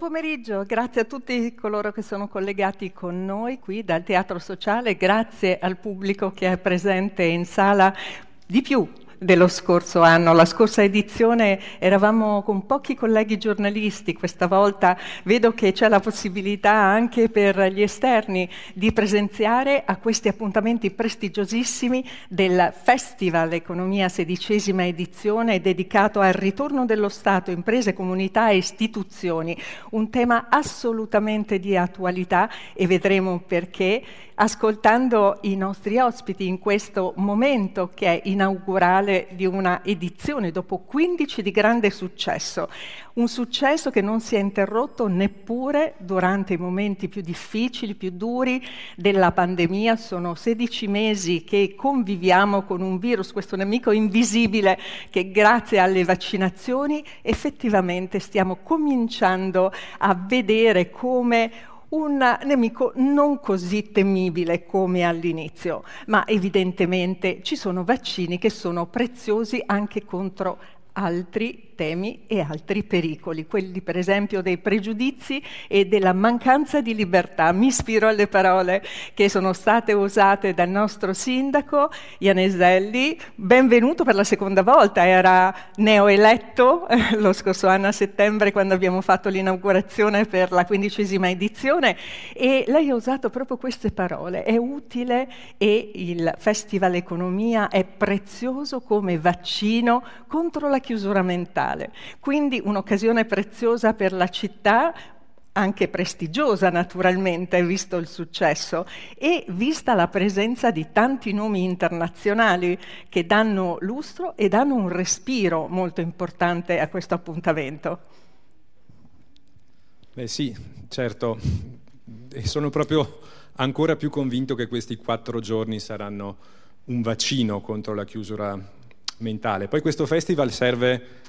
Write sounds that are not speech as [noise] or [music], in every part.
Pomeriggio, grazie a tutti coloro che sono collegati con noi qui dal Teatro Sociale, grazie al pubblico che è presente in sala. Di più, dello scorso anno. La scorsa edizione eravamo con pochi colleghi giornalisti, questa volta vedo che c'è la possibilità anche per gli esterni di presenziare a questi appuntamenti prestigiosissimi del Festival Economia sedicesima edizione dedicato al ritorno dello Stato, imprese, comunità e istituzioni, un tema assolutamente di attualità e vedremo perché ascoltando i nostri ospiti in questo momento che è inaugurale di una edizione dopo 15 di grande successo, un successo che non si è interrotto neppure durante i momenti più difficili, più duri della pandemia. Sono 16 mesi che conviviamo con un virus, questo nemico invisibile che grazie alle vaccinazioni effettivamente stiamo cominciando a vedere come un nemico non così temibile come all'inizio, ma evidentemente ci sono vaccini che sono preziosi anche contro altri temi e altri pericoli, quelli per esempio dei pregiudizi e della mancanza di libertà. Mi ispiro alle parole che sono state usate dal nostro sindaco Ianeselli, benvenuto per la seconda volta, era neoeletto eh, lo scorso anno a settembre quando abbiamo fatto l'inaugurazione per la quindicesima edizione. E lei ha usato proprio queste parole, è utile e il Festival Economia è prezioso come vaccino contro la chiusura mentale mondiale. Quindi un'occasione preziosa per la città, anche prestigiosa naturalmente, visto il successo, e vista la presenza di tanti nomi internazionali che danno lustro e danno un respiro molto importante a questo appuntamento. Beh sì, certo, e sono proprio ancora più convinto che questi quattro giorni saranno un vaccino contro la chiusura mentale. Poi questo festival serve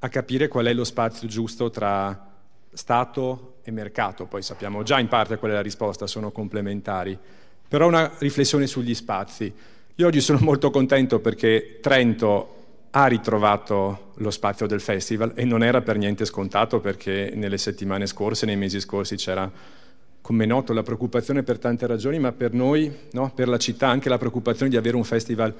a capire qual è lo spazio giusto tra Stato e mercato. Poi sappiamo già in parte qual è la risposta, sono complementari. Però una riflessione sugli spazi. Io oggi sono molto contento perché Trento ha ritrovato lo spazio del festival e non era per niente scontato perché nelle settimane scorse, nei mesi scorsi c'era, come noto, la preoccupazione per tante ragioni, ma per noi, no, per la città, anche la preoccupazione di avere un festival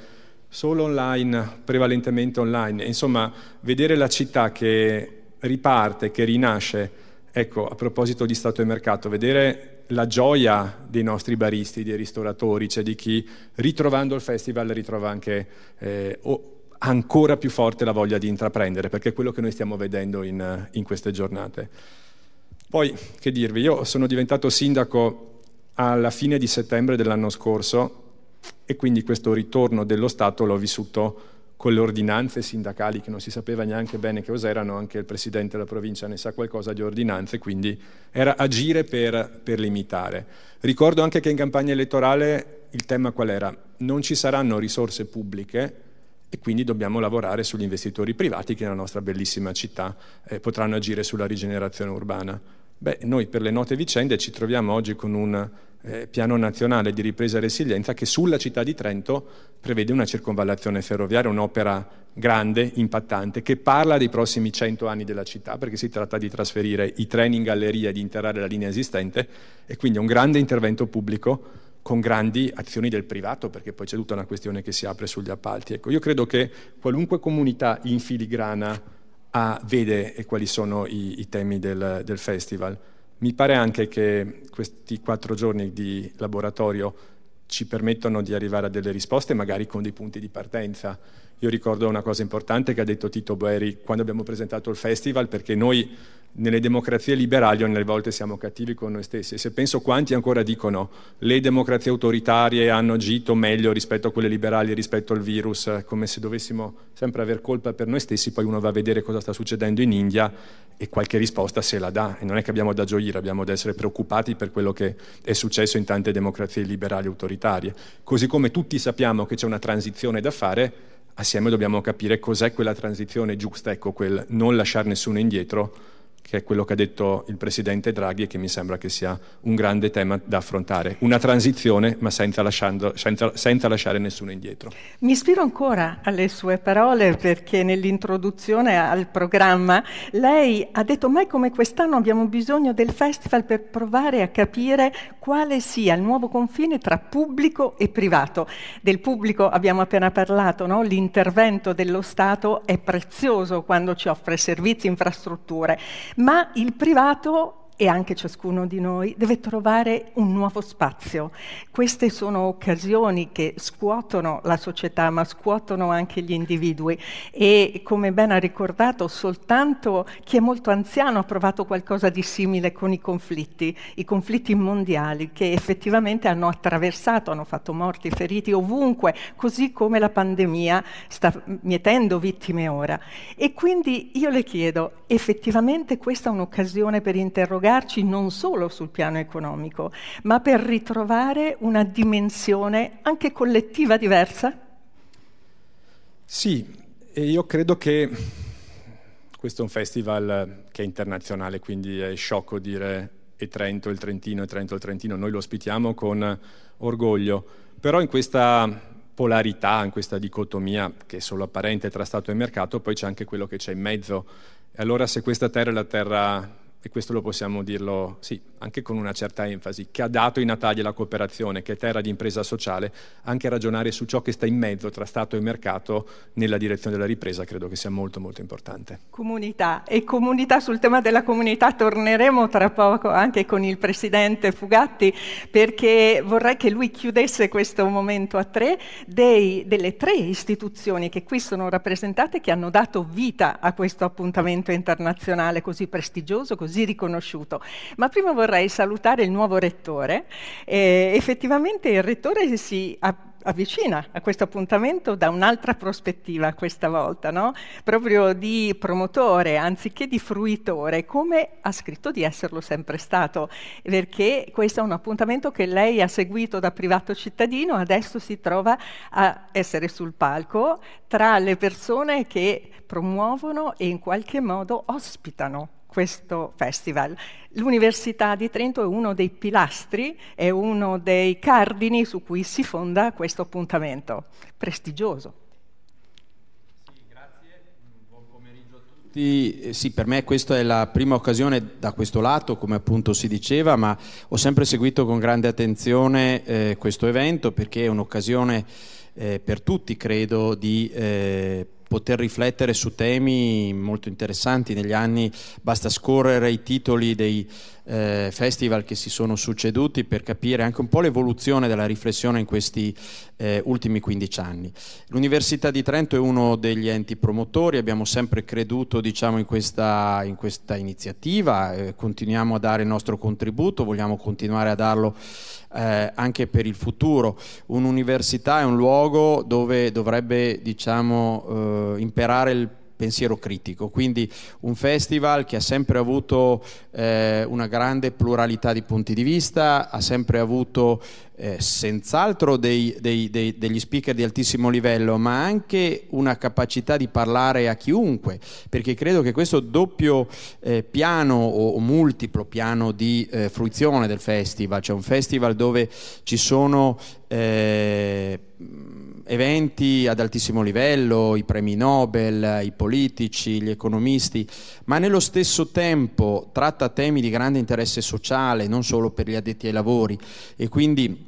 solo online, prevalentemente online. Insomma, vedere la città che riparte, che rinasce, ecco, a proposito di Stato e mercato, vedere la gioia dei nostri baristi, dei ristoratori, cioè di chi ritrovando il festival ritrova anche eh, ancora più forte la voglia di intraprendere, perché è quello che noi stiamo vedendo in, in queste giornate. Poi, che dirvi, io sono diventato sindaco alla fine di settembre dell'anno scorso e quindi questo ritorno dello Stato l'ho vissuto con le ordinanze sindacali che non si sapeva neanche bene che cos'erano, anche il presidente della provincia ne sa qualcosa di ordinanze, quindi era agire per, per limitare. Ricordo anche che in campagna elettorale il tema qual era? Non ci saranno risorse pubbliche e quindi dobbiamo lavorare sugli investitori privati che nella nostra bellissima città eh, potranno agire sulla rigenerazione urbana. Beh, noi per le note vicende ci troviamo oggi con un eh, piano nazionale di ripresa e resilienza che sulla città di Trento prevede una circonvallazione ferroviaria, un'opera grande, impattante, che parla dei prossimi cento anni della città, perché si tratta di trasferire i treni in galleria e di interrare la linea esistente, e quindi un grande intervento pubblico con grandi azioni del privato, perché poi c'è tutta una questione che si apre sugli appalti. Ecco, io credo che qualunque comunità in filigrana a, vede quali sono i, i temi del, del, festival. Mi pare anche che questi quattro giorni di laboratorio ci permettono di arrivare a delle risposte, magari con dei punti di partenza. Io ricordo una cosa importante che ha detto Tito Boeri quando abbiamo presentato il festival, perché noi nelle democrazie liberali ogni volte siamo cattivi con noi stessi. E se penso quanti ancora dicono le democrazie autoritarie hanno agito meglio rispetto a quelle liberali, rispetto al virus, come se dovessimo sempre aver colpa per noi stessi, poi uno va a vedere cosa sta succedendo in India e qualche risposta se la dà. E non è che abbiamo da gioire, abbiamo da essere preoccupati per quello che è successo in tante democrazie liberali autoritarie. Così come tutti sappiamo che c'è una transizione da fare, assieme dobbiamo capire cos'è quella transizione giusta, ecco, quel non lasciare nessuno indietro che è quello che ha detto il Presidente Draghi e che mi sembra che sia un grande tema da affrontare. Una transizione, ma senza, senza, senza lasciare nessuno indietro. Mi ispiro ancora alle sue parole perché nell'introduzione al programma lei ha detto mai come quest'anno abbiamo bisogno del festival per provare a capire quale sia il nuovo confine tra pubblico e privato. Del pubblico abbiamo appena parlato, no? l'intervento dello Stato è prezioso quando ci offre servizi, infrastrutture, ma il privato e anche ciascuno di noi deve trovare un nuovo spazio. Queste sono occasioni che scuotono la società, ma scuotono anche gli individui e come ben ha ricordato, soltanto chi è molto anziano ha provato qualcosa di simile con i conflitti, i conflitti mondiali che effettivamente hanno attraversato, hanno fatto morti, feriti ovunque, così come la pandemia sta mietendo vittime ora. E quindi io le chiedo, effettivamente questa è un'occasione per interrogare interrogarci non solo sul piano economico, ma per ritrovare una dimensione anche collettiva diversa? Sì, e io credo che questo è un festival che è internazionale, quindi è sciocco dire e Trento il Trentino e Trento il Trentino, noi lo ospitiamo con orgoglio, però in questa polarità, in questa dicotomia che è solo apparente tra Stato e mercato, poi c'è anche quello che c'è in mezzo. E allora se questa terra è la terra e questo lo possiamo dirlo, sì, anche con una certa enfasi, che ha dato i Natali la cooperazione, che è terra di impresa sociale, anche ragionare su ciò che sta in mezzo tra Stato e mercato nella direzione della ripresa credo che sia molto molto importante. Comunità e comunità sul tema della comunità torneremo tra poco anche con il Presidente Fugatti perché vorrei che lui chiudesse questo momento a tre dei, delle tre istituzioni che qui sono rappresentate che hanno dato vita a questo appuntamento internazionale così prestigioso, così riconosciuto. Ma prima vorrei salutare il nuovo rettore. Eh, effettivamente il rettore si avvicina a questo appuntamento da un'altra prospettiva questa volta, no? proprio di promotore anziché di fruitore, come ha scritto di esserlo sempre stato, perché questo è un appuntamento che lei ha seguito da privato cittadino, adesso si trova a essere sul palco tra le persone che promuovono e in qualche modo ospitano questo festival. L'Università di Trento è uno dei pilastri, è uno dei cardini su cui si fonda questo appuntamento prestigioso. Sì, grazie, buon pomeriggio a tutti. Sì, per me questa è la prima occasione da questo lato, come appunto si diceva, ma ho sempre seguito con grande attenzione eh, questo evento perché è un'occasione eh, per tutti, credo, di eh, poter riflettere su temi molto interessanti. Negli anni basta scorrere i titoli dei eh, festival che si sono succeduti per capire anche un po' l'evoluzione della riflessione in questi eh, ultimi 15 anni. L'Università di Trento è uno degli enti promotori, abbiamo sempre creduto diciamo, in, questa, in, questa, iniziativa, eh, continuiamo a dare il nostro contributo, vogliamo continuare a darlo eh, anche per il futuro. Un'università è un luogo dove dovrebbe diciamo, eh, imperare il pensiero critico, quindi un festival che ha sempre avuto eh, una grande pluralità di punti di vista, ha sempre avuto eh, senz'altro dei, dei, dei, degli speaker di altissimo livello, ma anche una capacità di parlare a chiunque, perché credo che questo doppio eh, piano o, o, multiplo piano di eh, fruizione del festival, cioè un festival dove ci sono eh, eventi ad altissimo livello, i premi Nobel, i politici, gli economisti, ma nello stesso tempo tratta temi di grande interesse sociale, non solo per gli addetti ai lavori. E quindi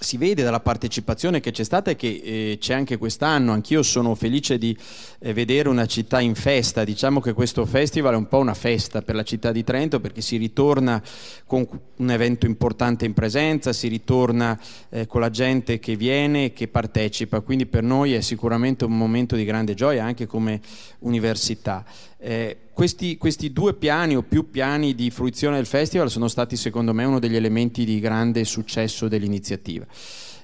si vede dalla partecipazione che c'è stata e che eh, c'è anche quest'anno, anch'io sono felice di eh, vedere una città in festa, diciamo che questo festival è un po' una festa per la città di Trento perché si ritorna con un evento importante in presenza, si ritorna eh, con la gente che viene e che partecipa, quindi per noi è sicuramente un momento di grande gioia anche come università. Eh, questi, questi, due piani o più piani di fruizione del festival sono stati secondo me uno degli elementi di grande successo dell'iniziativa.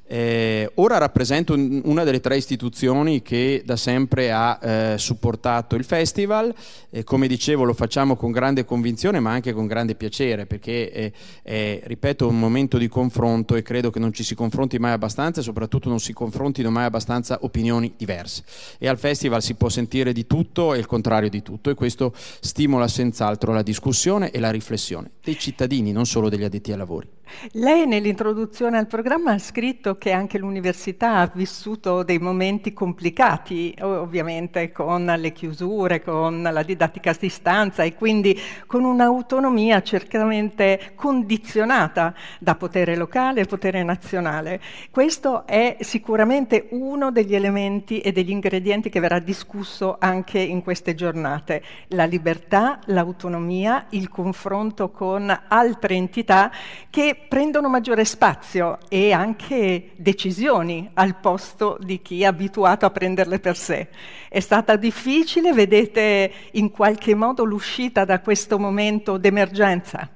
Eh, ora rappresento una delle tre istituzioni che da sempre ha eh, supportato il festival, eh, come dicevo lo facciamo con grande convinzione ma anche con grande piacere perché è, è, ripeto, un momento di confronto e credo che non ci si confronti mai abbastanza e soprattutto non si confrontino mai abbastanza opinioni diverse. E al festival si può sentire di tutto e il contrario di tutto e questo stimola senz'altro la discussione e la riflessione dei cittadini, non solo degli addetti ai lavori. Lei nell'introduzione al programma ha scritto che anche l'università ha vissuto dei momenti complicati, ovviamente con le chiusure, con la didattica a distanza e quindi con un'autonomia certamente condizionata da potere locale e potere nazionale. Questo è sicuramente uno degli elementi e degli ingredienti che verrà discusso anche in queste giornate. La libertà, l'autonomia, il confronto con altre entità che prendono maggiore spazio e anche decisioni al posto di chi è abituato a prenderle per sé. È stata difficile, vedete in qualche modo l'uscita da questo momento d'emergenza?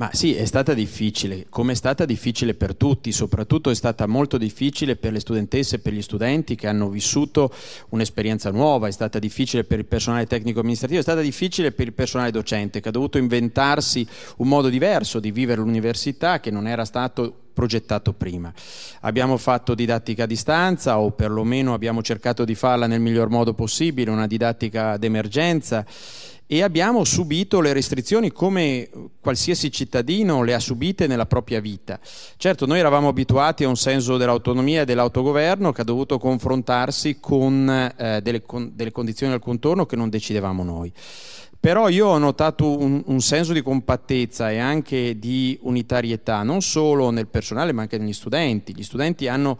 Ma sì, è stata difficile, come è stata difficile per tutti, soprattutto è stata molto difficile per le studentesse e per gli studenti che hanno vissuto un'esperienza nuova, è stata difficile per il personale tecnico amministrativo, è stata difficile per il personale docente che ha dovuto inventarsi un modo diverso di vivere l'università che non era stato progettato prima. Abbiamo fatto didattica a distanza o perlomeno abbiamo cercato di farla nel miglior modo possibile, una didattica d'emergenza e abbiamo subito le restrizioni come qualsiasi cittadino le ha subite nella propria vita. Certo, noi eravamo abituati a un senso dell'autonomia e dell'autogoverno che ha dovuto confrontarsi con, eh, delle, con delle condizioni al contorno che non decidevamo noi. Però io ho notato un, un, senso di compattezza e anche di unitarietà, non solo nel personale ma anche negli studenti. Gli studenti hanno,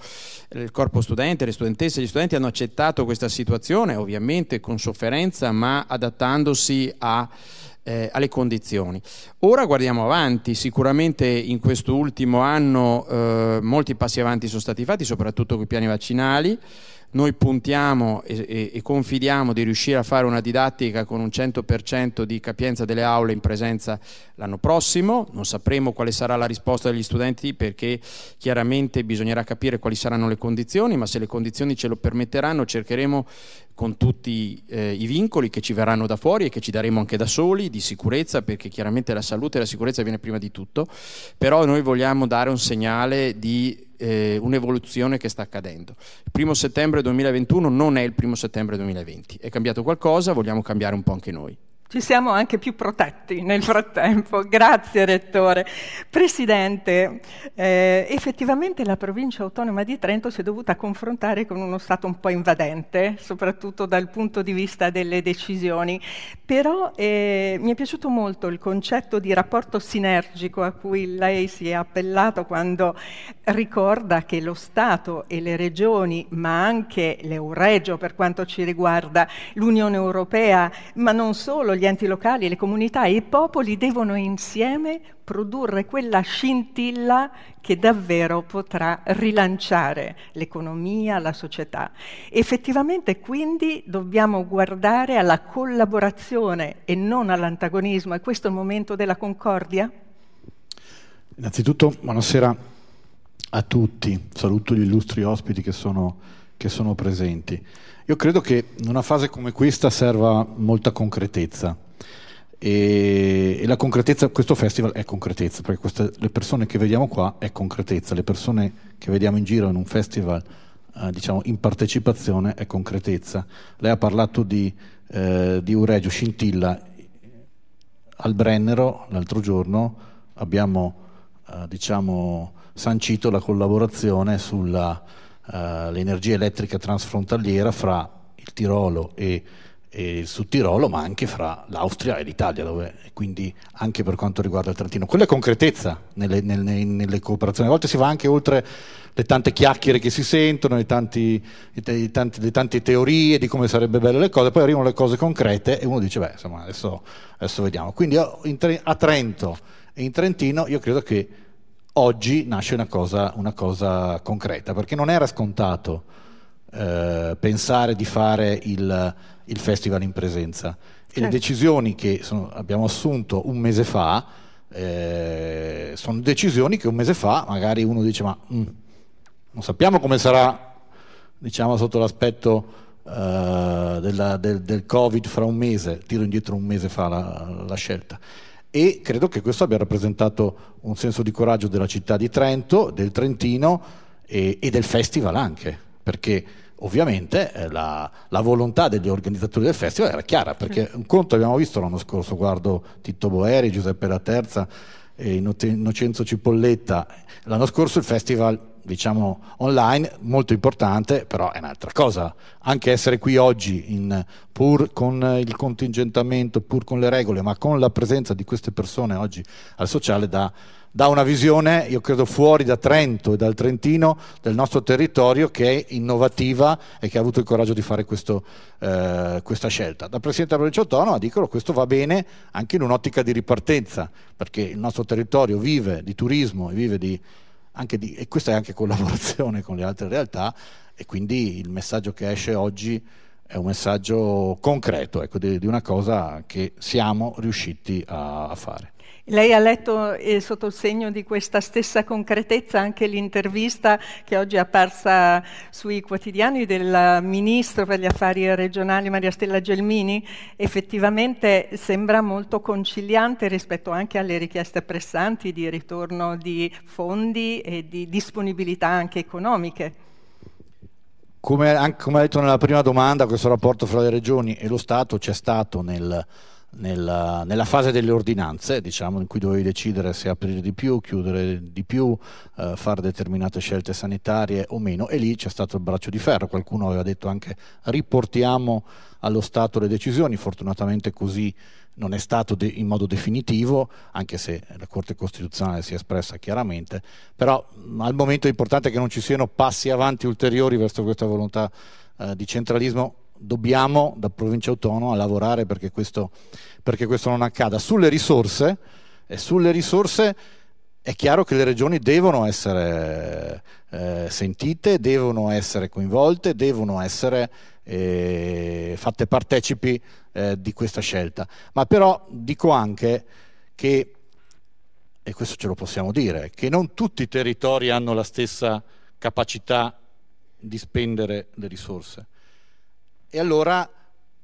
il corpo studente, le studentesse, gli studenti hanno accettato questa situazione, ovviamente con sofferenza, ma adattandosi a, eh, alle condizioni. Ora guardiamo avanti, sicuramente in questo ultimo anno eh, molti passi avanti sono stati fatti, soprattutto con i piani vaccinali. Noi puntiamo e, e, e, confidiamo di riuscire a fare una didattica con un 100% di capienza delle aule in presenza l'anno prossimo, non sapremo quale sarà la risposta degli studenti perché chiaramente bisognerà capire quali saranno le condizioni, ma se le condizioni ce lo permetteranno cercheremo con tutti eh, i vincoli che ci verranno da fuori e che ci daremo anche da soli, di sicurezza, perché chiaramente la salute e la sicurezza viene prima di tutto, però noi vogliamo dare un segnale di eh, un'evoluzione che sta accadendo. Il primo settembre 2021 non è il primo settembre 2020, è cambiato qualcosa, vogliamo cambiare un po' anche noi. Ci siamo anche più protetti nel frattempo. [laughs] Grazie Rettore. Presidente, eh, effettivamente la provincia autonoma di Trento si è dovuta confrontare con uno Stato un po' invadente, soprattutto dal punto di vista delle decisioni, però eh, mi è piaciuto molto il concetto di rapporto sinergico a cui lei si è appellato quando ricorda che lo Stato e le regioni, ma anche l'Euregio per quanto ci riguarda, l'Unione Europea, ma non solo, gli enti locali, le comunità e i popoli devono insieme produrre quella scintilla che davvero potrà rilanciare l'economia, la società. Effettivamente quindi dobbiamo guardare alla collaborazione e non all'antagonismo. È questo il momento della concordia? Innanzitutto buonasera a tutti, saluto gli illustri ospiti che sono, che sono presenti. Io credo che in una fase come questa serva molta concretezza. E, e la concretezza, questo festival è concretezza, perché queste, le persone che vediamo qua è concretezza, le persone che vediamo in giro in un festival eh, diciamo in partecipazione è concretezza. Lei ha parlato di, eh, di Uregio Scintilla, al Brennero l'altro giorno abbiamo eh, diciamo, sancito la collaborazione sulla eh, l'energia elettrica transfrontaliera fra il Tirolo e, e, il Sud Tirolo, ma anche fra l'Austria e l'Italia, dove, quindi anche per quanto riguarda il Trentino. Quella è concretezza nelle, nelle, nelle cooperazioni. A volte si va anche oltre le tante chiacchiere che si sentono, le, tanti, le, tanti, le tante teorie di come sarebbe belle le cose, poi arrivano le cose concrete e uno dice, beh, insomma, adesso, adesso vediamo. Quindi a Trento e in Trentino io credo che oggi nasce una cosa, una cosa concreta, perché non era scontato eh, pensare di fare il, il, festival in presenza. E certo. le decisioni che sono, abbiamo assunto un mese fa eh, sono decisioni che un mese fa magari uno dice ma mm, Non sappiamo come sarà, diciamo, sotto l'aspetto uh, della, del, del, Covid fra un mese, tiro indietro un mese fa la, la scelta. E credo che questo abbia rappresentato un senso di coraggio della città di Trento, del Trentino e, e del festival anche, perché ovviamente eh, la, la, volontà degli organizzatori del festival era chiara, perché un conto abbiamo visto l'anno scorso, guardo Titto Boeri, Giuseppe La Terza e Innocenzo Cipolletta, l'anno scorso il festival diciamo online molto importante, però è un'altra cosa. Anche essere qui oggi, in, pur con il contingentamento, pur con le regole, ma con la presenza di queste persone oggi al sociale, dà, dà una visione, io credo, fuori da Trento e dal Trentino, del nostro territorio, che è innovativa e che ha avuto il coraggio di fare questo, eh, questa scelta. Da Presidente della Provincia Autonoma dicono che questo va bene anche in un'ottica di ripartenza, perché il nostro territorio vive di turismo e vive di di, e questa è anche collaborazione con le altre realtà e quindi il messaggio che esce oggi è un messaggio concreto ecco, di, di, una cosa che siamo riusciti a, a fare. Lei ha letto eh, sotto il segno di questa stessa concretezza anche l'intervista che oggi è apparsa sui quotidiani del ministro per gli affari regionali Maria Stella Gelmini. Effettivamente sembra molto conciliante rispetto anche alle richieste pressanti di ritorno di fondi e di disponibilità anche economiche. Come, come ha detto nella prima domanda, questo rapporto fra le regioni e lo Stato c'è stato nel nella, nella, fase delle ordinanze, diciamo, in cui dovevi decidere se aprire di più, chiudere di più, eh, fare determinate scelte sanitarie o meno, e lì c'è stato il braccio di ferro. Qualcuno aveva detto anche riportiamo allo Stato le decisioni, fortunatamente così non è stato de- in modo definitivo, anche se la Corte Costituzionale si è espressa chiaramente, però al momento è importante che non ci siano passi avanti ulteriori verso questa volontà eh, di centralismo dobbiamo da provincia autonoma lavorare perché questo, perché questo non accada. Sulle risorse, e sulle risorse è chiaro che le regioni devono essere eh, sentite, devono essere coinvolte, devono essere eh, fatte partecipi eh, di questa scelta. Ma però dico anche che, e questo ce lo possiamo dire, che non tutti i territori hanno la stessa capacità di spendere le risorse. E allora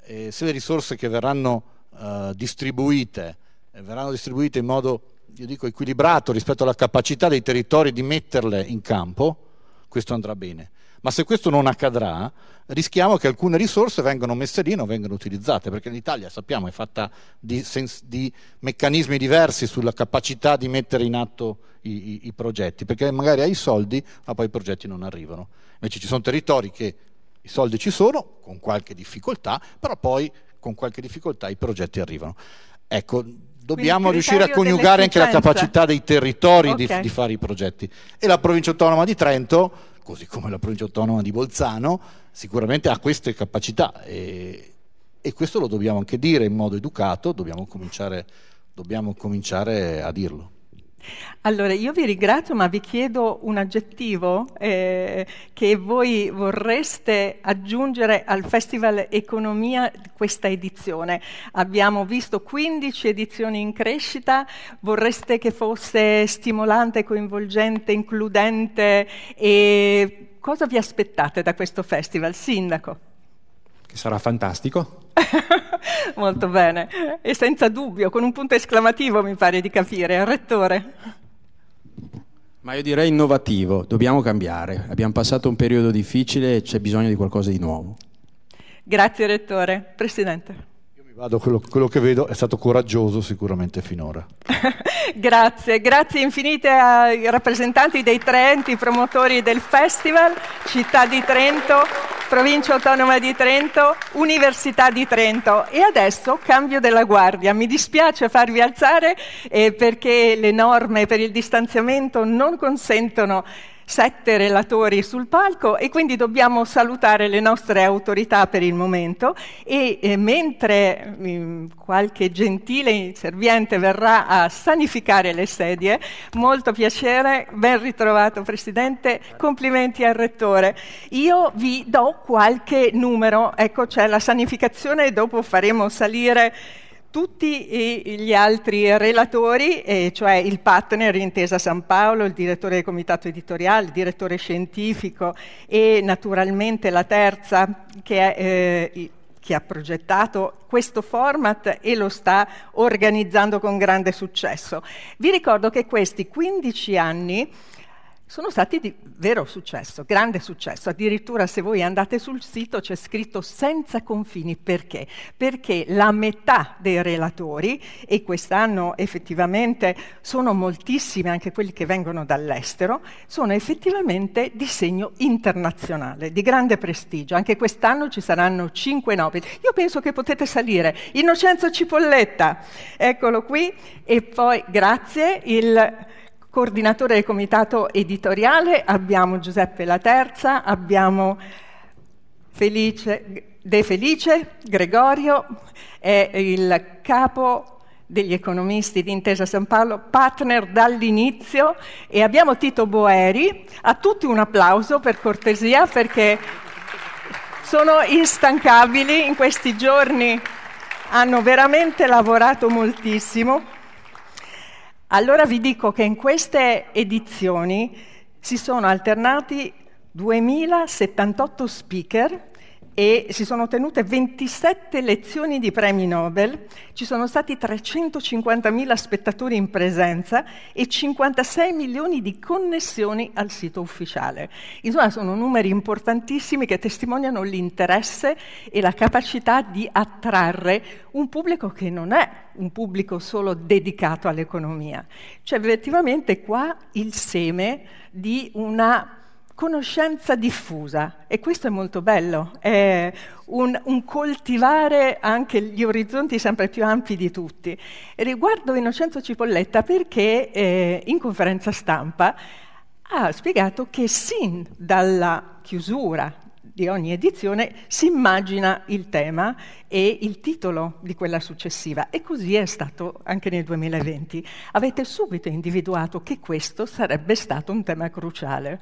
eh, se le risorse che verranno eh, distribuite eh, verranno distribuite in modo, io dico, equilibrato rispetto alla capacità dei territori di metterle in campo, questo andrà bene. Ma se questo non accadrà, rischiamo che alcune risorse vengano messe lì e non vengano utilizzate, perché l'Italia, sappiamo, è fatta di, sens- di meccanismi diversi sulla capacità di mettere in atto i, i, i progetti, perché magari hai i soldi, ma poi i progetti non arrivano. Invece ci sono territori che i soldi ci sono, con qualche difficoltà, però poi con qualche difficoltà i progetti arrivano. Ecco, dobbiamo riuscire a coniugare anche la capacità dei territori okay. di, di, fare i progetti. E la provincia autonoma di Trento, così come la provincia autonoma di Bolzano, sicuramente ha queste capacità e, e questo lo dobbiamo anche dire in modo educato, dobbiamo cominciare, dobbiamo cominciare a dirlo. Allora, io vi ringrazio, ma vi chiedo un aggettivo eh, che voi vorreste aggiungere al Festival Economia questa edizione. Abbiamo visto 15 edizioni in crescita, vorreste che fosse stimolante, coinvolgente, includente e cosa vi aspettate da questo festival, Sindaco? Che sarà fantastico. [laughs] Molto bene, e senza dubbio, con un punto esclamativo mi pare di capire, Rettore. Ma io direi innovativo, dobbiamo cambiare. Abbiamo passato un periodo difficile e c'è bisogno di qualcosa di nuovo. Grazie Rettore. Presidente. Vado, quello, quello, che vedo è stato coraggioso sicuramente finora. [laughs] grazie, grazie infinite ai rappresentanti dei tre enti promotori del festival, Città di Trento, Provincia Autonoma di Trento, Università di Trento. E adesso cambio della guardia. Mi dispiace farvi alzare eh, perché le norme per il distanziamento non consentono sette relatori sul palco e quindi dobbiamo salutare le nostre autorità per il momento e eh, mentre eh, qualche gentile serviente verrà a sanificare le sedie, molto piacere, ben ritrovato Presidente, complimenti al Rettore. Io vi do qualche numero, ecco c'è la sanificazione e dopo faremo salire tutti gli altri relatori, eh, cioè il partner Intesa San Paolo, il direttore del comitato editoriale, il direttore scientifico e naturalmente la terza che è eh, che ha progettato questo format e lo sta organizzando con grande successo. Vi ricordo che questi 15 anni sono stati di vero successo, grande successo. Addirittura se voi andate sul sito c'è scritto senza confini. Perché? Perché la metà dei relatori, e quest'anno effettivamente sono moltissimi anche quelli che vengono dall'estero, sono effettivamente di segno internazionale, di grande prestigio. Anche quest'anno ci saranno cinque Nobel. Io penso che potete salire. Innocenzo Cipolletta, eccolo qui, e poi grazie. Il coordinatore del comitato editoriale abbiamo Giuseppe Laterza, abbiamo Felice, De Felice, Gregorio, è il capo degli economisti di Intesa San Paolo, partner dall'inizio e abbiamo Tito Boeri, a tutti un applauso per cortesia perché sono instancabili. In questi giorni, hanno veramente lavorato moltissimo allora vi dico che in queste edizioni si sono alternati 2078 speaker e si sono tenute 27 lezioni di premi Nobel, ci sono stati 350.000 spettatori in presenza e 56 milioni di connessioni al sito ufficiale. Insomma, sono numeri importantissimi che testimoniano l'interesse e la capacità di attrarre un pubblico che non è un pubblico solo dedicato all'economia. C'è effettivamente qua il seme di una conoscenza diffusa e questo è molto bello, è un, un, coltivare anche gli orizzonti sempre più ampi di tutti. riguardo Innocenzo Cipolletta perché eh, in conferenza stampa ha spiegato che sin dalla chiusura di ogni edizione si immagina il tema e il titolo di quella successiva e così è stato anche nel 2020. Avete subito individuato che questo sarebbe stato un tema cruciale,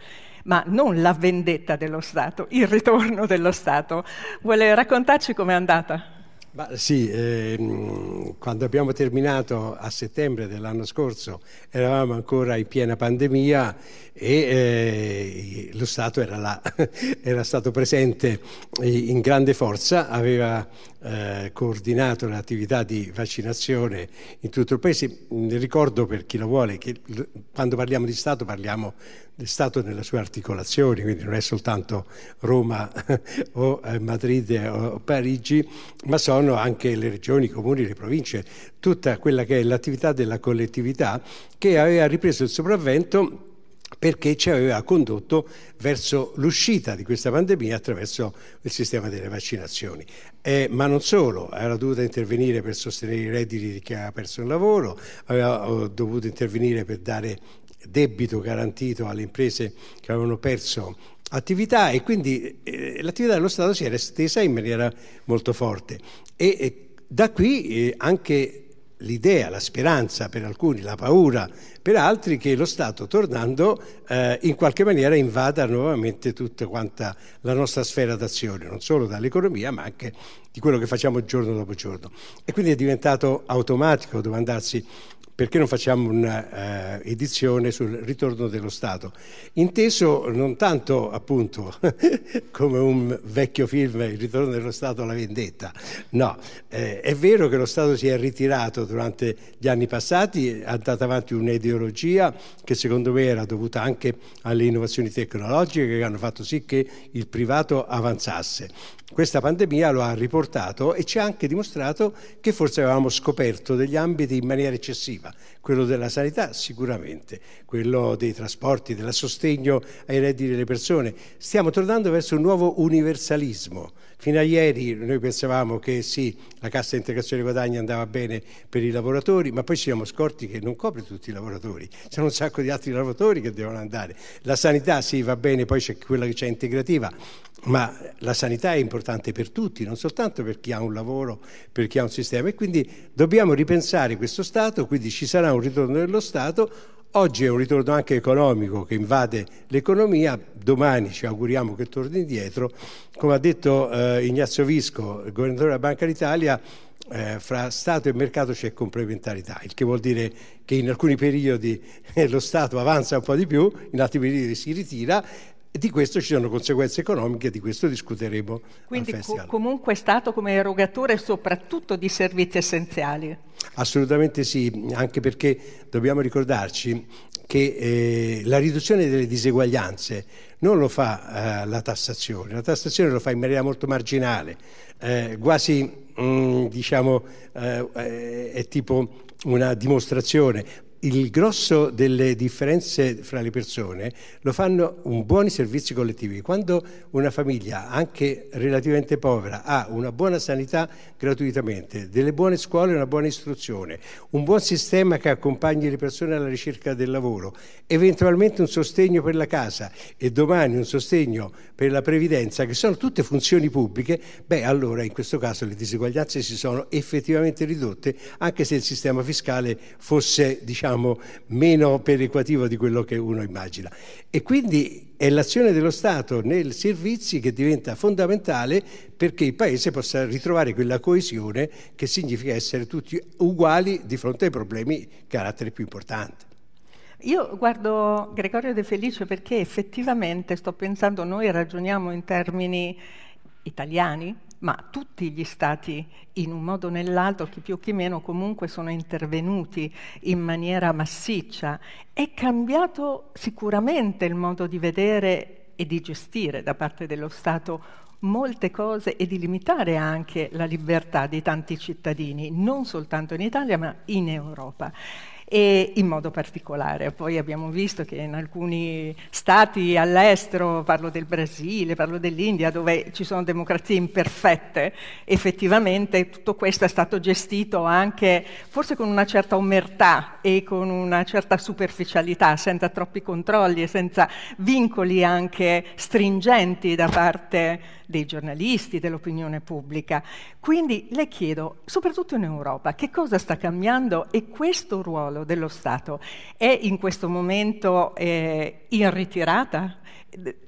ma non la vendetta dello Stato, il ritorno dello Stato. Vuole raccontarci com'è andata? Bah, sì, ehm, quando abbiamo terminato a settembre dell'anno scorso eravamo ancora in piena pandemia e eh, lo Stato era là, [laughs] era stato presente in grande forza, aveva eh, coordinato l'attività di vaccinazione in tutto il paese. Ricordo per chi lo vuole che quando parliamo di Stato parliamo del Stato nelle sue articolazioni, quindi non è soltanto Roma [laughs] o eh, Madrid o Parigi, ma sono anche le regioni, i comuni, le province, tutta quella che è l'attività della collettività che aveva ripreso il sopravvento perché ci aveva condotto verso l'uscita di questa pandemia attraverso il sistema delle vaccinazioni. Eh, ma non solo, era dovuta intervenire per sostenere i redditi di chi aveva perso il lavoro, aveva dovuto intervenire per dare debito garantito alle imprese che avevano perso attività e quindi eh, l'attività dello Stato si era estesa in maniera molto forte e, e da qui eh, anche l'idea, la speranza per alcuni, la paura per altri che lo Stato tornando eh, in qualche maniera invada nuovamente tutta quanta la nostra sfera d'azione, non solo dall'economia ma anche di quello che facciamo giorno dopo giorno. E quindi è diventato automatico domandarsi perché non facciamo un'edizione uh, sul ritorno dello Stato, inteso non tanto appunto [laughs] come un vecchio film Il ritorno dello Stato alla vendetta, no, eh, è vero che lo Stato si è ritirato durante gli anni passati, è andata avanti un'ideologia che secondo me era dovuta anche alle innovazioni tecnologiche che hanno fatto sì che il privato avanzasse. Questa pandemia lo ha riportato e ci ha anche dimostrato che forse avevamo scoperto degli ambiti in maniera eccessiva. Quello della sanità sicuramente, quello dei trasporti, del sostegno ai redditi delle persone. Stiamo tornando verso un nuovo universalismo. Fino a ieri noi pensavamo che sì, la cassa integrazione guadagni andava bene per i lavoratori, ma poi ci siamo scorti che non copre tutti i lavoratori, c'è un sacco di altri lavoratori che devono andare. La sanità sì va bene, poi c'è quella che c'è integrativa, ma la sanità è importante per tutti, non soltanto per chi ha un lavoro, per chi ha un sistema e quindi dobbiamo ripensare questo Stato, quindi ci sarà un ritorno dello Stato, oggi è un ritorno anche economico che invade l'economia, domani ci auguriamo che torni indietro, come ha detto eh, Ignazio Visco, il governatore della Banca d'Italia, eh, fra Stato e mercato c'è complementarità, il che vuol dire che in alcuni periodi lo Stato avanza un po' di più, in altri periodi si ritira e di questo ci sono conseguenze economiche, di questo discuteremo. Quindi co- comunque Stato come erogatore soprattutto di servizi essenziali. Assolutamente sì, anche perché dobbiamo ricordarci che eh, la riduzione delle diseguaglianze non lo fa eh, la tassazione, la tassazione lo fa in maniera molto marginale, eh, quasi mm, diciamo eh, eh, è tipo una dimostrazione, il grosso delle differenze fra le persone lo fanno un buoni servizi collettivi. Quando una famiglia, anche relativamente povera, ha una buona sanità gratuitamente, delle buone scuole, una buona istruzione, un buon sistema che accompagni le persone alla ricerca del lavoro, eventualmente un sostegno per la casa e domani un sostegno per la previdenza, che sono tutte funzioni pubbliche, beh allora in questo caso le diseguaglianze si sono effettivamente ridotte, anche se il sistema fiscale fosse diciamo diciamo, meno perequativo di quello che uno immagina. E quindi è l'azione dello Stato nei servizi che diventa fondamentale perché il Paese possa ritrovare quella coesione che significa essere tutti uguali di fronte ai problemi di carattere più importante. Io guardo Gregorio De Felice perché effettivamente sto pensando, noi ragioniamo in termini italiani, ma tutti gli stati in un modo o nell'altro, chi più chi meno, comunque sono intervenuti in maniera massiccia. È cambiato sicuramente il modo di vedere e di gestire da parte dello Stato molte cose e di limitare anche la libertà di tanti cittadini, non soltanto in Italia ma in Europa e in modo particolare. Poi abbiamo visto che in alcuni stati all'estero, parlo del Brasile, parlo dell'India, dove ci sono democrazie imperfette, effettivamente tutto questo è stato gestito anche forse con una certa omertà e con una certa superficialità, senza troppi controlli e senza vincoli anche stringenti da parte dei giornalisti, dell'opinione pubblica. Quindi le chiedo, soprattutto in Europa, che cosa sta cambiando e questo ruolo dello Stato è in questo momento eh, in ritirata?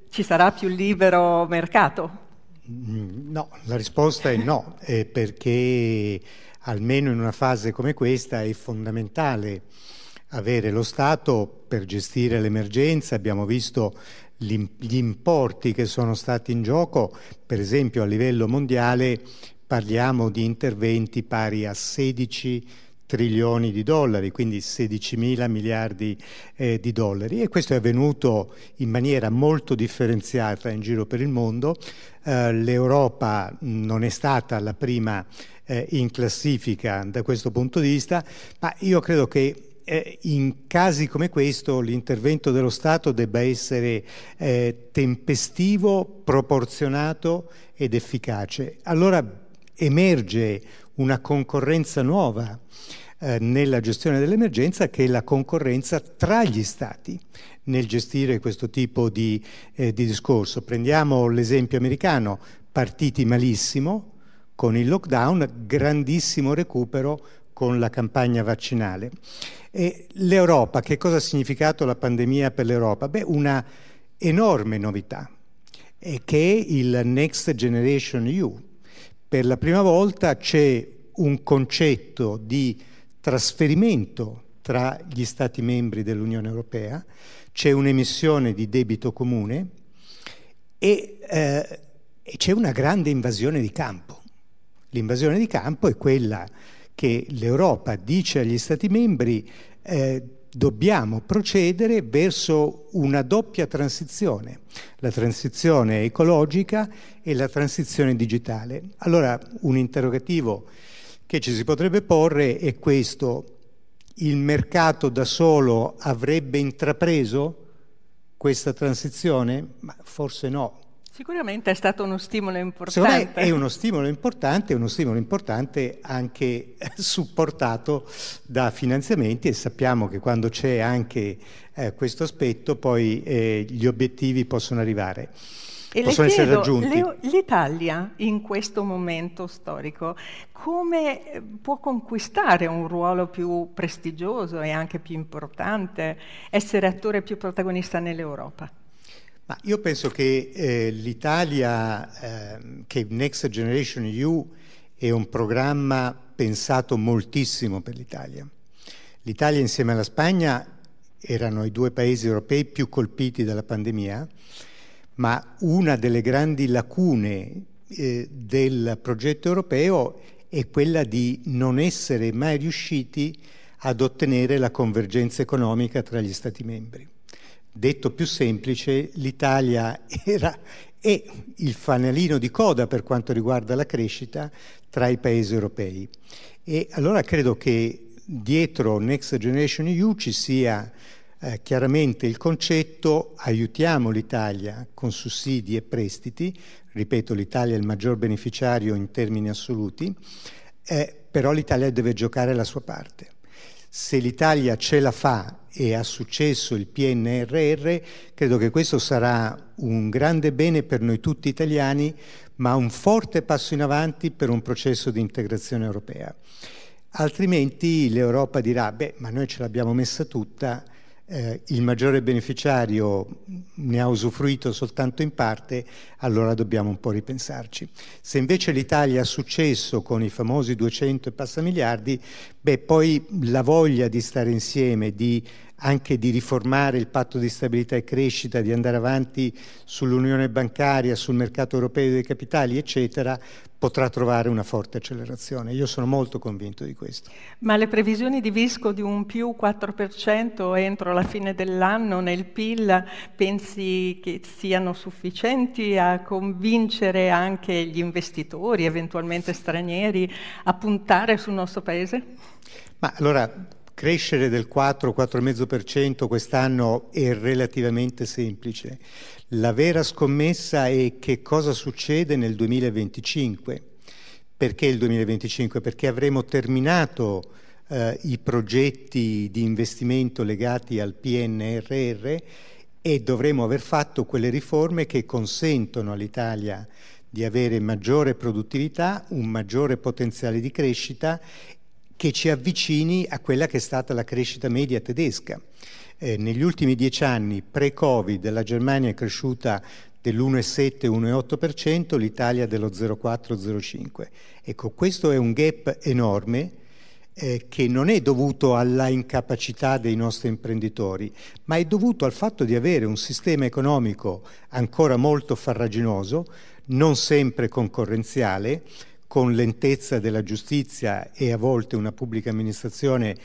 Ci sarà più libero mercato? Mm, no, la risposta è no, eh, perché almeno in una fase come questa è fondamentale avere lo Stato per gestire l'emergenza. Abbiamo visto gli importi che sono stati in gioco, per esempio a livello mondiale parliamo di interventi pari a 16 trilioni di dollari, quindi 16 mila miliardi eh, di dollari e questo è avvenuto in maniera molto differenziata in giro per il mondo. Eh, L'Europa non è stata la prima eh, in classifica da questo punto di vista, ma io credo che eh, in casi come questo l'intervento dello Stato debba essere eh, tempestivo, proporzionato ed efficace. Allora emerge una concorrenza nuova eh, nella gestione dell'emergenza che è la concorrenza tra gli Stati nel gestire questo tipo di, eh, di discorso. Prendiamo l'esempio americano, partiti malissimo con il lockdown, grandissimo recupero con la campagna vaccinale. E L'Europa, che cosa ha significato la pandemia per l'Europa? Beh, una enorme novità, che è il Next Generation EU. Per la prima volta c'è un concetto di trasferimento tra gli Stati membri dell'Unione Europea, c'è un'emissione di debito comune e, eh, e c'è una grande invasione di campo. L'invasione di campo è quella che l'Europa dice agli Stati membri eh, dobbiamo procedere verso una doppia transizione, la transizione ecologica e la transizione digitale. Allora un interrogativo che ci si potrebbe porre è questo, il mercato da solo avrebbe intrapreso questa transizione? Ma forse no, Sicuramente è stato uno stimolo importante. Secondo me è uno stimolo importante, uno stimolo importante anche supportato da finanziamenti e sappiamo che quando c'è anche eh, questo aspetto poi eh, gli obiettivi possono arrivare. E possono essere raggiunti. l'Italia in questo momento storico come eh, può conquistare un ruolo più prestigioso e anche più importante, essere attore più protagonista nell'Europa? Ma io penso che eh, l'Italia, eh, che Next Generation EU è un programma pensato moltissimo per l'Italia. L'Italia insieme alla Spagna erano i due paesi europei più colpiti dalla pandemia, ma una delle grandi lacune eh, del progetto europeo è quella di non essere mai riusciti ad ottenere la convergenza economica tra gli Stati membri. Detto più semplice, l'Italia [laughs] era è il fanalino di coda per quanto riguarda la crescita tra i paesi europei. E allora credo che dietro Next Generation EU ci sia eh, chiaramente il concetto aiutiamo l'Italia con sussidi e prestiti, ripeto l'Italia è il maggior beneficiario in termini assoluti, eh, però l'Italia deve giocare la sua parte. Se l'Italia ce la fa e ha successo il PNRR, credo che questo sarà un grande bene per noi tutti italiani, ma un forte passo in avanti per un processo di integrazione europea. Altrimenti l'Europa dirà, beh, ma noi ce l'abbiamo messa tutta, eh, il maggiore beneficiario ne ha usufruito soltanto in parte, allora dobbiamo un po' ripensarci. Se invece l'Italia ha successo con i famosi 200 e passa miliardi, beh, poi la voglia di stare insieme, di anche di riformare il patto di stabilità e crescita, di andare avanti sull'unione bancaria, sul mercato europeo dei capitali, eccetera, potrà trovare una forte accelerazione. Io sono molto convinto di questo. Ma le previsioni di Visco di un più 4% entro la fine dell'anno nel PIL pensi che siano sufficienti a convincere anche gli investitori, eventualmente stranieri, a puntare sul nostro Paese? Ma allora Crescere del 4-4,5% quest'anno è relativamente semplice. La vera scommessa è che cosa succede nel 2025. Perché il 2025? Perché avremo terminato eh, i progetti di investimento legati al PNRR e dovremo aver fatto quelle riforme che consentono all'Italia di avere maggiore produttività, un maggiore potenziale di crescita che ci avvicini a quella che è stata la crescita media tedesca. Eh, negli ultimi dieci anni, pre-Covid, la Germania è cresciuta dell'1,7-1,8%, l'Italia dello 0,4-0,5%. Ecco, questo è un gap enorme eh, che non è dovuto alla incapacità dei nostri imprenditori, ma è dovuto al fatto di avere un sistema economico ancora molto farraginoso, non sempre concorrenziale, con lentezza della giustizia e a volte una pubblica amministrazione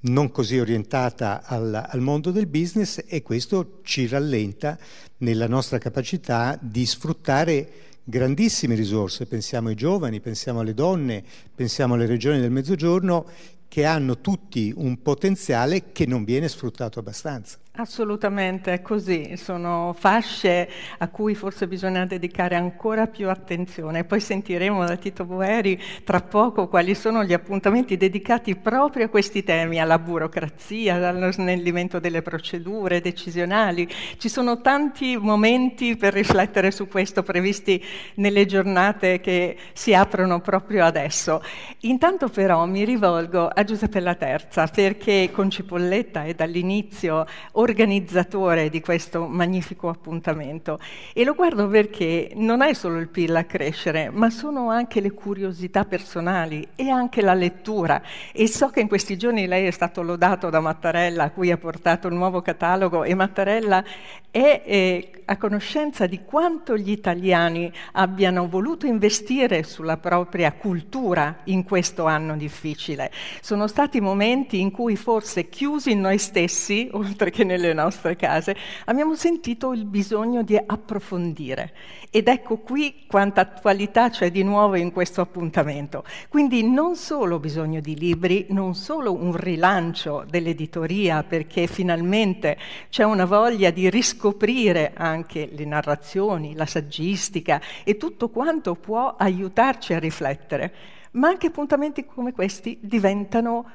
non così orientata al, al, mondo del business e questo ci rallenta nella nostra capacità di sfruttare grandissime risorse, pensiamo ai giovani, pensiamo alle donne, pensiamo alle regioni del mezzogiorno che hanno tutti un potenziale che non viene sfruttato abbastanza. Assolutamente, è così, sono fasce a cui forse bisogna dedicare ancora più attenzione. Poi sentiremo da Tito Boeri tra poco quali sono gli appuntamenti dedicati proprio a questi temi, alla burocrazia, allo snellimento delle procedure decisionali. Ci sono tanti momenti per riflettere su questo previsti nelle giornate che si aprono proprio adesso. Intanto però mi rivolgo a Giuseppe La Terza perché con Cipolletta è dall'inizio organizzatore di questo magnifico appuntamento e lo guardo perché non è solo il PIL a crescere, ma sono anche le curiosità personali e anche la lettura e so che in questi giorni lei è stato lodato da Mattarella a cui ha portato il nuovo catalogo e Mattarella è eh, a conoscenza di quanto gli italiani abbiano voluto investire sulla propria cultura in questo anno difficile. Sono stati momenti in cui forse chiusi in noi stessi, [laughs] oltre che nelle nostre case, abbiamo sentito il bisogno di approfondire. Ed ecco qui quanta attualità c'è di nuovo in questo appuntamento. Quindi non solo bisogno di libri, non solo un rilancio dell'editoria, perché finalmente c'è una voglia di riscoprire anche le narrazioni, la saggistica e tutto quanto può aiutarci a riflettere, ma anche appuntamenti come questi diventano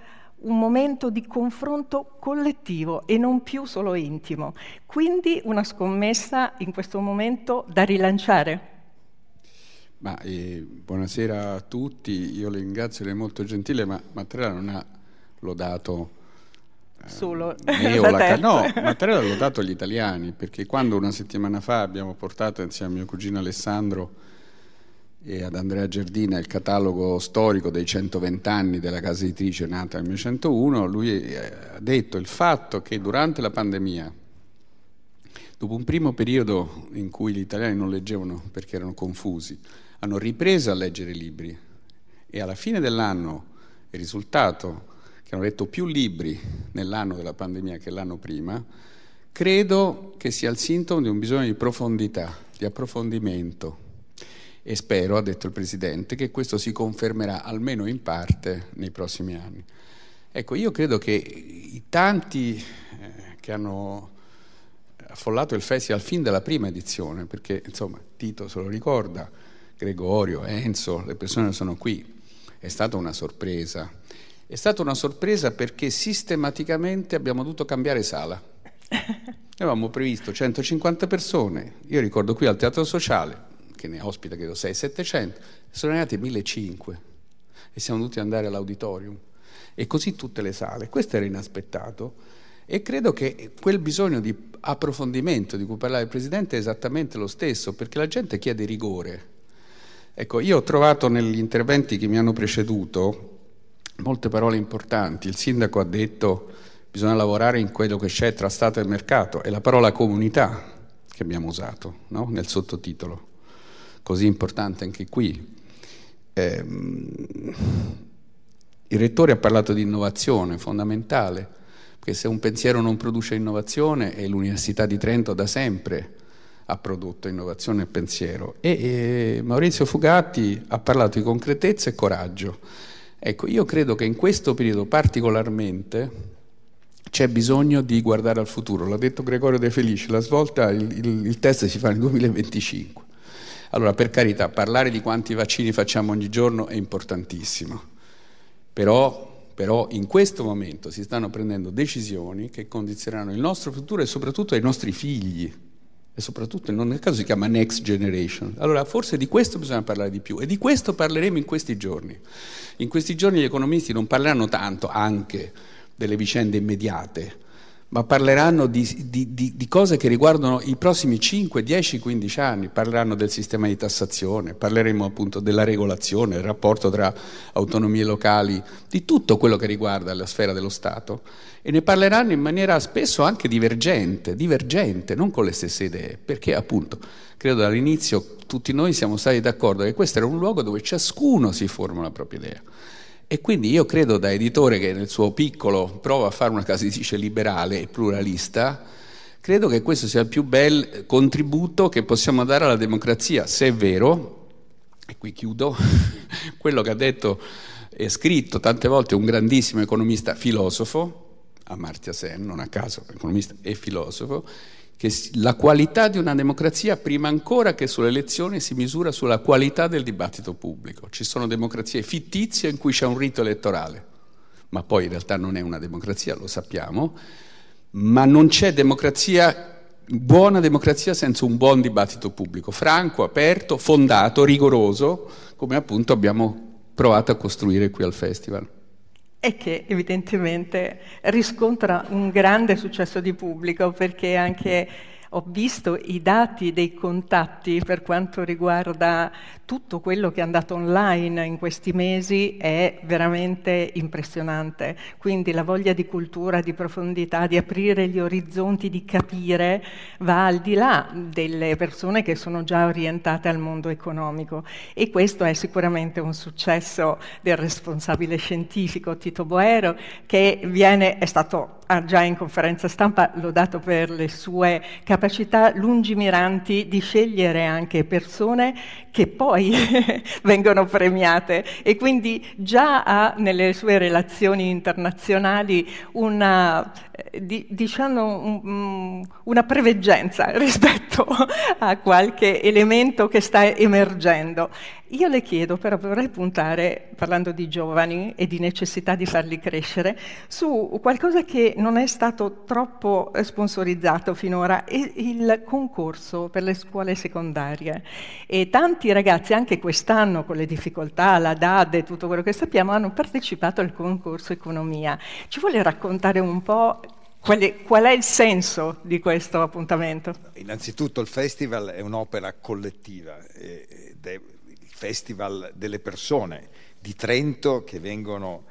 un momento di confronto collettivo e non più solo intimo. Quindi una scommessa in questo momento da rilanciare. Ma, eh, buonasera a tutti, io le ringrazio, lei è molto gentile, ma Mattarella non ha lodato eh, solo me o [laughs] la ca- No, Mattarella ha lodato agli italiani, perché quando una settimana fa abbiamo portato insieme a mio cugino Alessandro e ad Andrea Giardina il catalogo storico dei 120 anni della casa editrice nata nel 1901, lui eh, ha detto il fatto che durante la pandemia, dopo un primo periodo in cui gli italiani non leggevano perché erano confusi, hanno ripreso a leggere libri e alla fine dell'anno il risultato che hanno letto più libri nell'anno della pandemia che l'anno prima, credo che sia il sintomo di un bisogno di profondità, di approfondimento. E spero, ha detto il Presidente, che questo si confermerà almeno in parte nei prossimi anni. Ecco, io credo che i tanti eh, che hanno affollato il festival fin dalla prima edizione, perché insomma Tito se lo ricorda, Gregorio, Enzo, le persone che sono qui, è stata una sorpresa. È stata una sorpresa perché sistematicamente abbiamo dovuto cambiare sala. Noi [laughs] avevamo previsto 150 persone, io ricordo qui al Teatro Sociale, che ne ospita credo 600-700, sono arrivati 1500 e siamo dovuti andare all'auditorium. E così tutte le sale. Questo era inaspettato e credo che quel bisogno di approfondimento di cui parlava il Presidente è esattamente lo stesso, perché la gente chiede rigore. Ecco, io ho trovato negli interventi che mi hanno preceduto molte parole importanti. Il sindaco ha detto bisogna lavorare in quello che c'è tra Stato e mercato, è la parola comunità che abbiamo usato no? nel sottotitolo, così importante anche qui. Eh, il rettore ha parlato di innovazione, fondamentale, perché se un pensiero non produce innovazione, e l'Università di Trento da sempre ha prodotto innovazione e pensiero. E, e Maurizio Fugatti ha parlato di concretezza e coraggio. Ecco, io credo che in questo periodo particolarmente c'è bisogno di guardare al futuro. L'ha detto Gregorio De Felici, la svolta, il, il, il test si fa nel 2025. Allora, per carità, parlare di quanti vaccini facciamo ogni giorno è importantissimo, però, però in questo momento si stanno prendendo decisioni che condizioneranno il nostro futuro e soprattutto i nostri figli e soprattutto nel caso si chiama Next Generation. Allora forse di questo bisogna parlare di più e di questo parleremo in questi giorni. In questi giorni gli economisti non parleranno tanto anche delle vicende immediate, ma parleranno di, di, di, di, cose che riguardano i prossimi 5, 10, 15 anni, parleranno del sistema di tassazione, parleremo appunto della regolazione, del rapporto tra autonomie locali, di tutto quello che riguarda la sfera dello Stato. E ne parleranno in maniera spesso anche divergente, divergente, non con le stesse idee, perché appunto credo dall'inizio tutti noi siamo stati d'accordo che questo era un luogo dove ciascuno si forma la propria idea. E quindi io credo da editore che nel suo piccolo prova a fare una casa editrice liberale e pluralista, credo che questo sia il più bel contributo che possiamo dare alla democrazia, se è vero, e qui chiudo, [laughs] quello che ha detto e scritto tante volte un grandissimo economista filosofo, Amartya Sen, non a caso economista e filosofo, che la qualità di una democrazia, prima ancora che sulle elezioni, si misura sulla qualità del dibattito pubblico. Ci sono democrazie fittizie in cui c'è un rito elettorale, ma poi in realtà non è una democrazia, lo sappiamo, ma non c'è democrazia, buona democrazia senza un buon dibattito pubblico, franco, aperto, fondato, rigoroso, come appunto abbiamo provato a costruire qui al Festival e che evidentemente riscontra un grande successo di pubblico perché anche ho visto i dati dei contatti per quanto riguarda tutto quello che è andato online in questi mesi è veramente impressionante. Quindi la voglia di cultura, di profondità, di aprire gli orizzonti, di capire, va al di là delle persone che sono già orientate al mondo economico. E questo è sicuramente un successo del responsabile scientifico Tito Boero, che viene, è stato ha già in conferenza stampa lodato per le sue capacità lungimiranti di scegliere anche persone che poi [laughs] vengono premiate e quindi già ha nelle sue relazioni internazionali una, eh, di, diciamo, un, una preveggenza [laughs] rispetto a qualche elemento che sta emergendo. Io le chiedo, però vorrei puntare, parlando di giovani e di necessità di farli crescere, su qualcosa che non è stato troppo sponsorizzato finora, il concorso per le scuole secondarie. E tanti ragazzi, anche quest'anno con le difficoltà, la DAD e tutto quello che sappiamo, hanno partecipato al concorso economia. Ci vuole raccontare un po' Qual è, qual è, il senso di questo appuntamento? Innanzitutto il festival è un'opera collettiva ed è festival delle persone di Trento che vengono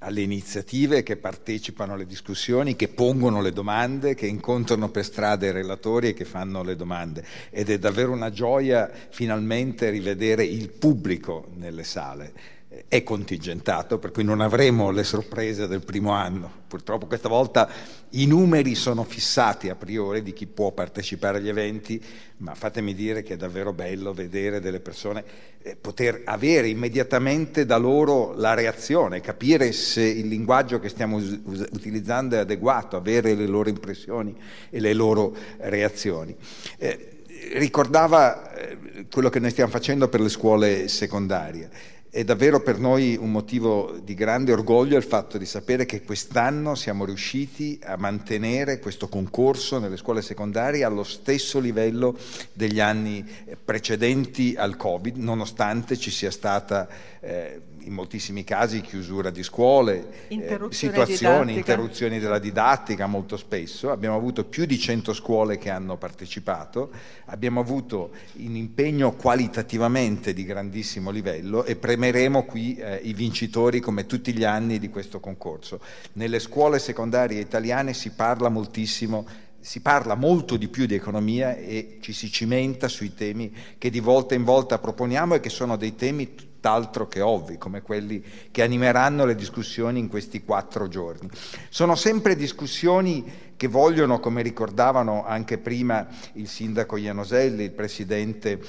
alle iniziative, che partecipano alle discussioni, che pongono le domande, che incontrano per strada i relatori e che fanno le domande. Ed è davvero una gioia finalmente rivedere il pubblico nelle sale è contingentato, per cui non avremo le sorprese del primo anno. Purtroppo questa volta i numeri sono fissati a priori di chi può partecipare agli eventi, ma fatemi dire che è davvero bello vedere delle persone, eh, poter avere immediatamente da loro la reazione, capire se il linguaggio che stiamo us- utilizzando è adeguato, avere le loro impressioni e le loro reazioni. Eh, ricordava eh, quello che noi stiamo facendo per le scuole secondarie. È davvero per noi un motivo di grande orgoglio il fatto di sapere che quest'anno siamo riusciti a mantenere questo concorso nelle scuole secondarie allo stesso livello degli anni precedenti al Covid, nonostante ci sia stata eh, in moltissimi casi chiusura di scuole, eh, situazioni, didattica. interruzioni della didattica molto spesso. Abbiamo avuto più di 100 scuole che hanno partecipato, abbiamo avuto un impegno qualitativamente di grandissimo livello e premeremo qui eh, i vincitori come tutti gli anni di questo concorso. Nelle scuole secondarie italiane si parla moltissimo si parla molto di più di economia e ci si cimenta sui temi che di volta in volta proponiamo e che sono dei temi tutt'altro che ovvi, come quelli che animeranno le discussioni in questi quattro giorni. Sono sempre discussioni che vogliono, come ricordavano anche prima il sindaco Ianoselli, il presidente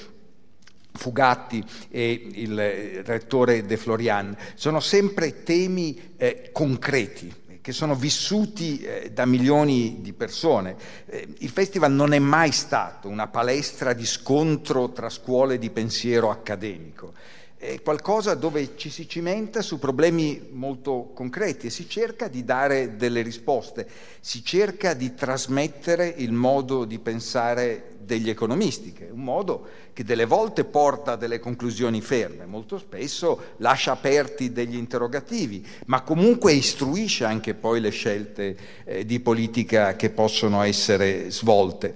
Fugatti e il rettore De Florian, sono sempre temi eh, concreti, che sono vissuti eh, da milioni di persone. Eh, il festival non è mai stato una palestra di scontro tra scuole di pensiero accademico è qualcosa dove ci si cimenta su problemi molto concreti e si cerca di dare delle risposte, si cerca di trasmettere il modo di pensare degli economisti, che è un modo che delle volte porta a delle conclusioni ferme, molto spesso lascia aperti degli interrogativi, ma comunque istruisce anche poi le scelte eh, di politica che possono essere svolte.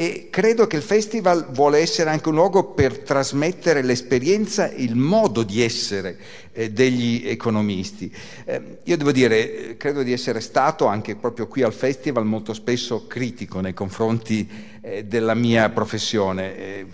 E credo che il festival vuole essere anche un luogo per trasmettere l'esperienza, il modo di essere eh, degli economisti. Eh, io devo dire, credo di essere stato anche proprio qui al festival molto spesso critico nei confronti eh, della mia professione eh,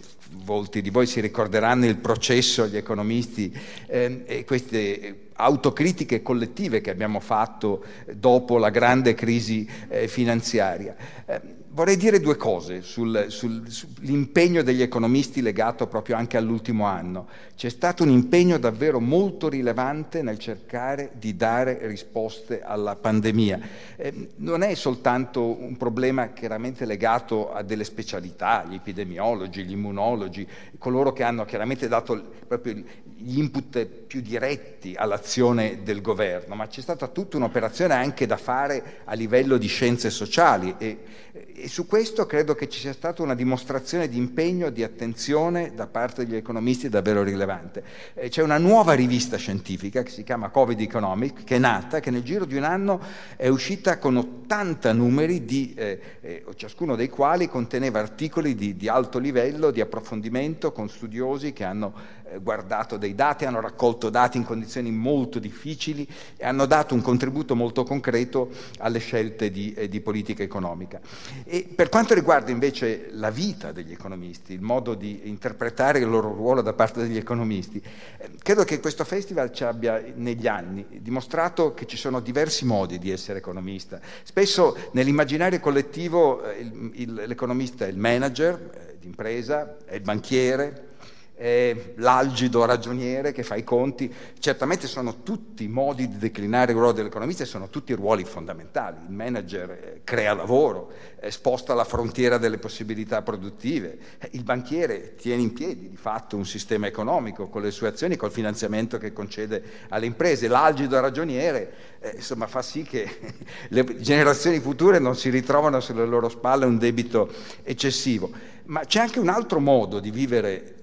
molti di voi si ricorderanno il processo agli economisti eh, e queste autocritiche collettive che abbiamo fatto dopo la grande crisi eh, finanziaria. Eh, vorrei dire due cose sul, sul, sull'impegno degli economisti legato proprio anche all'ultimo anno. C'è stato un impegno davvero molto rilevante nel cercare di dare risposte alla pandemia. Eh, non è soltanto un problema chiaramente legato a delle specialità, gli epidemiologi, gli immunologi, coloro che hanno chiaramente dato proprio gli input più diretti all'azione del governo, ma c'è stata tutta un'operazione anche da fare a livello di scienze sociali e, e su questo credo che ci sia stata una dimostrazione di impegno, di attenzione da parte degli economisti davvero rilevante. Eh, c'è una nuova rivista scientifica che si chiama Covid Economic, che è nata, che nel giro di un anno è uscita con 80 numeri, di, eh, eh, ciascuno dei quali conteneva articoli di, di alto livello, di approfondimento con studiosi che hanno eh, guardato dei dati, hanno raccolto dati in condizioni molto difficili e hanno dato un contributo molto concreto alle scelte di, eh, di politica economica. E per quanto riguarda invece la vita degli economisti, il modo di interpretare il loro ruolo da parte degli economisti, eh, credo che questo festival ci abbia negli anni dimostrato che ci sono diversi modi di essere economista. Spesso nell'immaginario collettivo eh, il, il, l'economista è il manager eh, d'impresa, è il banchiere, eh, l'algido ragioniere che fa i conti, certamente sono tutti modi di declinare il ruolo dell'economista e sono tutti ruoli fondamentali. Il manager eh, crea lavoro, eh, sposta la frontiera delle possibilità produttive, eh, il banchiere tiene in piedi di fatto un sistema economico con le sue azioni, col finanziamento che concede alle imprese. L'algido ragioniere eh, insomma, fa sì che [laughs] le generazioni future non si ritrovano sulle loro spalle un debito eccessivo. Ma c'è anche un altro modo di vivere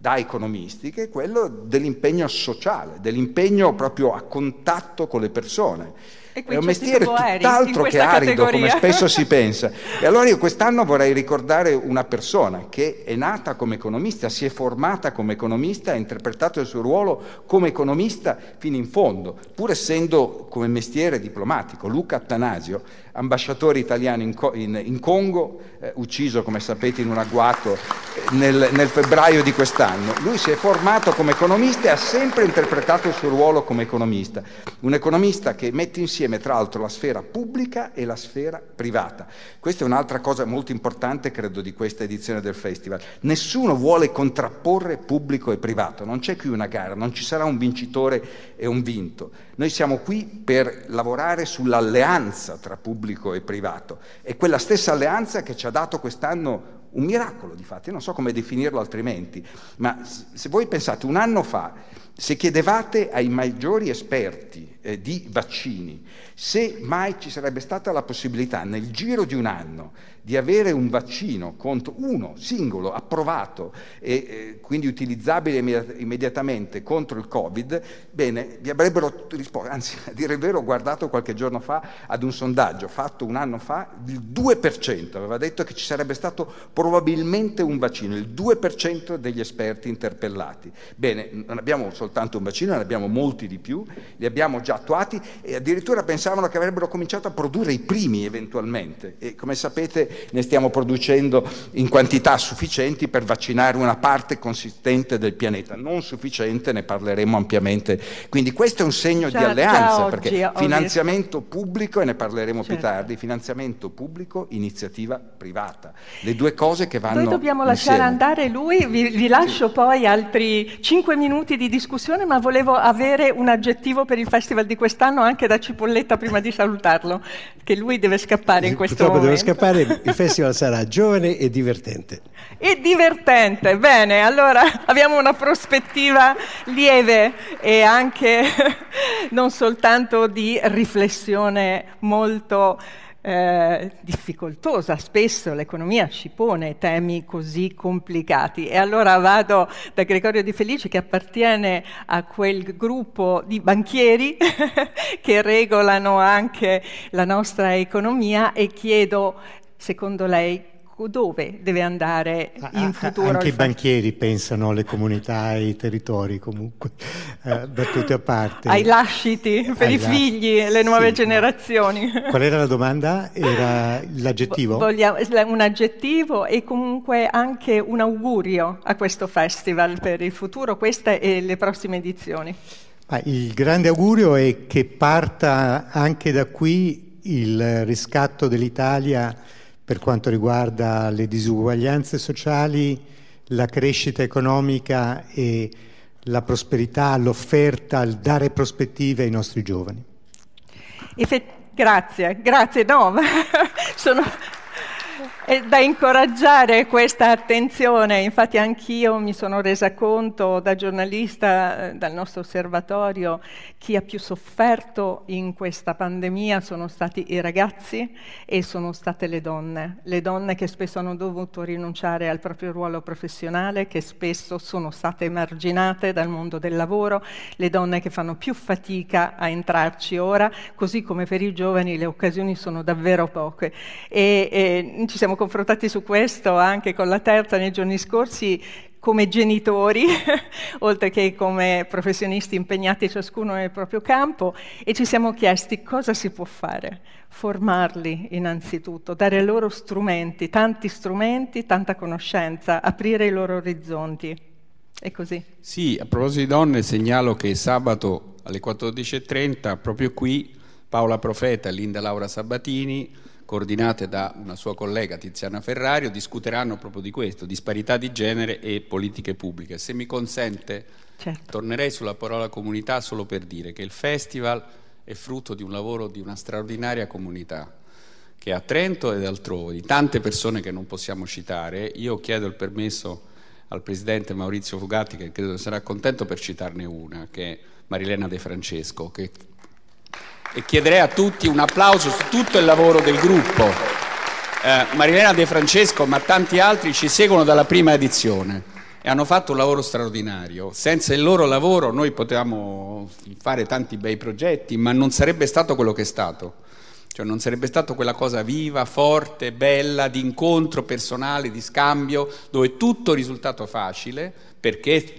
da economisti, che è quello dell'impegno sociale, dell'impegno proprio a contatto con le persone. È un mestiere tutt'altro che arido, categoria. come spesso si [laughs] pensa. E allora io quest'anno vorrei ricordare una persona che è nata come economista, si è formata come economista, ha interpretato il suo ruolo come economista fino in fondo, pur essendo come mestiere diplomatico. Luca Attanasio, ambasciatore italiano in, in, in Congo, eh, ucciso come sapete in un agguato eh, nel, nel febbraio di quest'anno. Lui si è formato come economista e ha sempre interpretato il suo ruolo come economista. Un economista che mette insieme insieme tra l'altro la sfera pubblica e la sfera privata. Questa è un'altra cosa molto importante, credo, di questa edizione del festival. Nessuno vuole contrapporre pubblico e privato, non c'è qui una gara, non ci sarà un vincitore e un vinto. Noi siamo qui per lavorare sull'alleanza tra pubblico e privato. È quella stessa alleanza che ci ha dato quest'anno un miracolo, di fatti, non so come definirlo altrimenti, ma se voi pensate un anno fa, se chiedevate ai maggiori esperti eh, di vaccini se mai ci sarebbe stata la possibilità nel giro di un anno di avere un vaccino contro uno singolo approvato e eh, quindi utilizzabile immediatamente contro il Covid, bene, vi avrebbero risposto, anzi a dire il vero ho guardato qualche giorno fa ad un sondaggio fatto un anno fa, il 2% aveva detto che ci sarebbe stato probabilmente un vaccino, il 2% degli esperti interpellati. Bene, non abbiamo soltanto un vaccino, ne abbiamo molti di più, li abbiamo già attuati e addirittura pensavano che avrebbero cominciato a produrre i primi eventualmente e come sapete ne stiamo producendo in quantità sufficienti per vaccinare una parte consistente del pianeta, non sufficiente, ne parleremo ampiamente. Quindi questo è un segno già, di alleanza, oggi, perché finanziamento pubblico, e ne parleremo certo. più tardi, finanziamento pubblico, iniziativa privata. Le due cose che vanno Noi dobbiamo insieme. lasciare andare lui, vi, vi lascio sì. poi altri cinque minuti di discussione, ma volevo avere un aggettivo per il festival di quest'anno anche da Cipolletta prima di salutarlo, che lui deve scappare in questo Purtroppo momento. deve scappare, il [laughs] festival sarà giovane e divertente. E divertente, bene, allora [laughs] abbiamo una prospettiva lieve e anche [laughs] non soltanto di riflessione molto eh, difficoltosa, spesso l'economia ci pone temi così complicati. E allora vado da Gregorio Di Felice che appartiene a quel gruppo di banchieri [laughs] che regolano anche la nostra economia e chiedo secondo lei dove deve andare in futuro? Anche i banchieri pensano alle comunità e ai territori comunque, eh, battute a parte. Ai lasciti per ai i figli, le nuove sì, generazioni. Qual era la domanda? Era l'aggettivo? Vogliamo, un aggettivo e comunque anche un augurio a questo festival per il futuro, queste e le prossime edizioni. il grande augurio è che parta anche da qui il riscatto dell'Italia per quanto riguarda le disuguaglianze sociali, la crescita economica e la prosperità, l'offerta, il dare prospettive ai nostri giovani. Grazie, grazie, no, [laughs] sono è da incoraggiare questa attenzione, infatti anch'io mi sono resa conto da giornalista eh, dal nostro osservatorio chi ha più sofferto in questa pandemia sono stati i ragazzi e sono state le donne, le donne che spesso hanno dovuto rinunciare al proprio ruolo professionale, che spesso sono state emarginate dal mondo del lavoro, le donne che fanno più fatica a entrarci ora, così come per i giovani le occasioni sono davvero poche. E, e ci siamo confrontati su questo anche con la terza nei giorni scorsi come genitori, [laughs] oltre che come professionisti impegnati ciascuno nel proprio campo, e ci siamo chiesti cosa si può fare. Formarli innanzitutto, dare loro strumenti, tanti strumenti, tanta conoscenza, aprire i loro orizzonti. È così. Sì, a proposito di donne, segnalo che sabato alle 14.30, proprio qui, Paola Profeta e Linda Laura Sabatini coordinate da una sua collega Tiziana Ferrario, discuteranno proprio di questo, disparità di genere e politiche pubbliche. Se mi consente, certo. tornerei sulla parola comunità solo per dire che il festival è frutto di un lavoro di una straordinaria comunità che a Trento ed altrove, di tante persone che non possiamo citare, io chiedo il permesso al presidente Maurizio Fugatti, che credo sarà contento per citarne una, che è Marilena De Francesco, che e chiederei a tutti un applauso su tutto il lavoro del gruppo. Eh, Marilena De Francesco, ma tanti altri ci seguono dalla prima edizione e hanno fatto un lavoro straordinario. Senza il loro lavoro noi potevamo fare tanti bei progetti, ma non sarebbe stato quello che è stato. Cioè non sarebbe stato quella cosa viva, forte, bella, di incontro personale, di scambio, dove tutto è risultato facile, perché,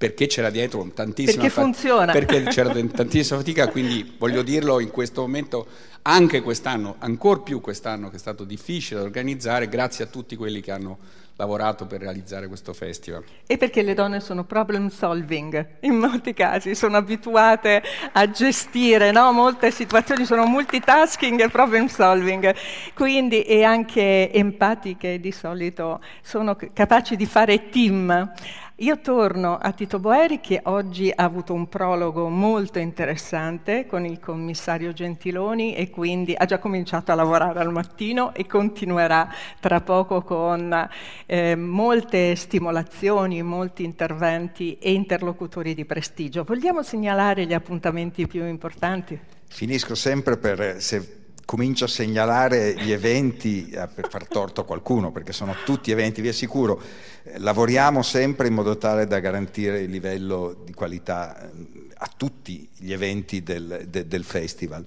perché c'era dietro tantissima perché funziona. Perché c'era tantissima fatica, quindi voglio dirlo in questo momento, anche quest'anno, ancora più quest'anno che è stato difficile da organizzare, grazie a tutti quelli che hanno lavorato per realizzare questo festival. E perché le donne sono problem solving, in molti casi sono abituate a gestire no? molte situazioni, sono multitasking e problem solving, quindi e anche empatiche di solito, sono capaci di fare team. Io torno a Tito Boeri che oggi ha avuto un prologo molto interessante con il commissario Gentiloni e quindi ha già cominciato a lavorare al mattino e continuerà tra poco con eh, molte stimolazioni, molti interventi e interlocutori di prestigio. Vogliamo segnalare gli appuntamenti più importanti? Finisco sempre per, se comincio a segnalare gli eventi eh, per far torto a qualcuno, perché sono tutti eventi, vi assicuro, eh, lavoriamo sempre in modo tale da garantire il livello di qualità eh, a tutti gli eventi del, de, del festival.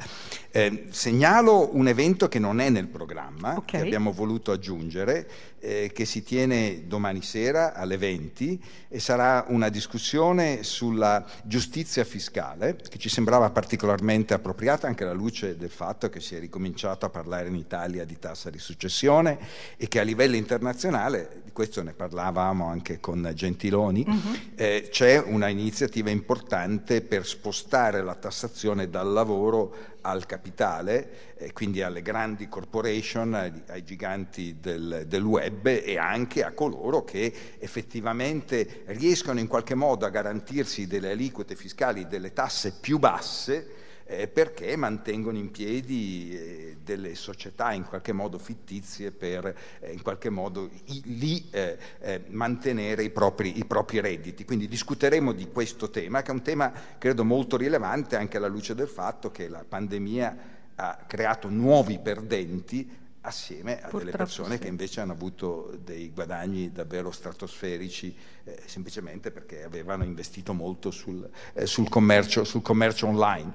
Eh, segnalo un evento che non è nel programma, okay. che abbiamo voluto aggiungere, eh, che si tiene domani sera alle 20 e sarà una discussione sulla giustizia fiscale, che ci sembrava particolarmente appropriata anche alla luce del fatto che si è ricominciato a parlare in Italia di tassa di successione e che a livello internazionale, di questo ne parlavamo anche con Gentiloni, uh-huh. eh, c'è una iniziativa importante per spostare la tassazione dal lavoro al capitale, eh, quindi alle grandi corporation, ai, ai giganti del, del, web e anche a coloro che effettivamente riescono in qualche modo a garantirsi delle aliquote fiscali, delle tasse più basse, eh, perché mantengono in piedi eh, delle società in qualche modo fittizie per eh, in qualche modo i, lì eh, eh, mantenere i propri, i propri, redditi. Quindi discuteremo di questo tema, che è un tema credo molto rilevante anche alla luce del fatto che la pandemia ha creato nuovi perdenti assieme a Purtroppo delle persone sì. che invece hanno avuto dei guadagni davvero stratosferici eh, semplicemente perché avevano investito molto sul, eh, sul, commercio, sul commercio, online.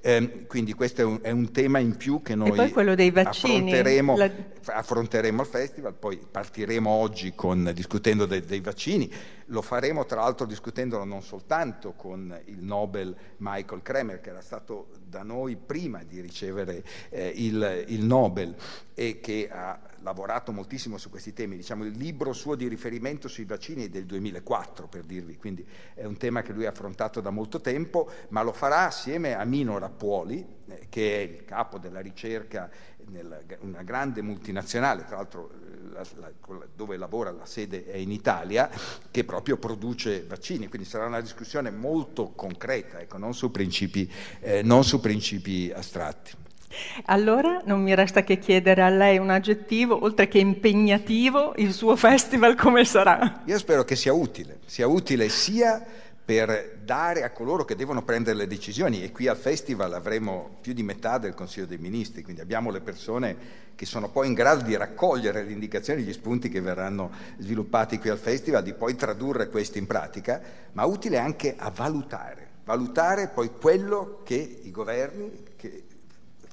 Eh, quindi questo è un, è un, tema in più che noi affronteremo, la... affronteremo, al festival, poi partiremo oggi con, discutendo de, dei vaccini, lo faremo tra l'altro discutendolo non soltanto con il Nobel Michael Kremer che era stato da noi prima di ricevere eh, il, il Nobel e che ha lavorato moltissimo su questi temi, diciamo il libro suo di riferimento sui vaccini è del 2004 per dirvi, quindi è un tema che lui ha affrontato da molto tempo, ma lo farà assieme a Mino Rappuoli, eh, che è il capo della ricerca in una grande multinazionale, tra l'altro eh, la, la, dove lavora la sede è in Italia, che proprio produce vaccini, quindi sarà una discussione molto concreta, ecco, non, su eh, non su principi astratti. Allora non mi resta che chiedere a lei un aggettivo, oltre che impegnativo, il suo festival come sarà? Io spero che sia utile, sia utile sia per dare a coloro che devono prendere le decisioni e qui al festival avremo più di metà del Consiglio dei Ministri, quindi abbiamo le persone che sono poi in grado di raccogliere le indicazioni, gli spunti che verranno sviluppati qui al festival, di poi tradurre questi in pratica, ma utile anche a valutare, valutare poi quello che i governi,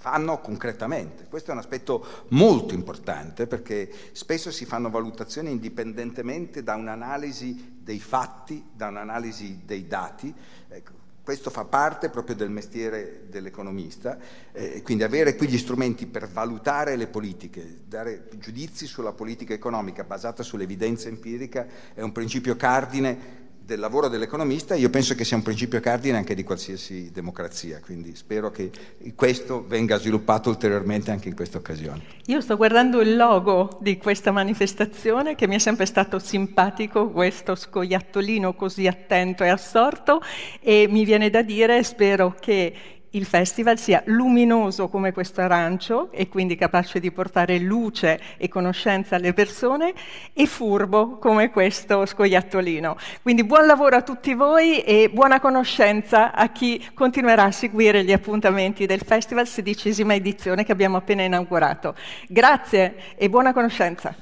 fanno concretamente. Questo è un aspetto molto importante perché spesso si fanno valutazioni indipendentemente da un'analisi dei fatti, da un'analisi dei dati. Ecco, questo fa parte proprio del mestiere dell'economista, eh, quindi avere qui gli strumenti per valutare le politiche, dare giudizi sulla politica economica basata sull'evidenza empirica è un principio cardine del lavoro dell'economista, io penso che sia un principio cardine anche di qualsiasi democrazia, quindi spero che questo venga sviluppato ulteriormente anche in questa occasione. Io sto guardando il logo di questa manifestazione che mi è sempre stato simpatico, questo scoiattolino così attento e assorto e mi viene da dire, spero che il festival sia luminoso come questo arancio e quindi capace di portare luce e conoscenza alle persone e furbo come questo scoiattolino. Quindi buon lavoro a tutti voi e buona conoscenza a chi continuerà a seguire gli appuntamenti del festival, sedicesima edizione che abbiamo appena inaugurato. Grazie e buona conoscenza.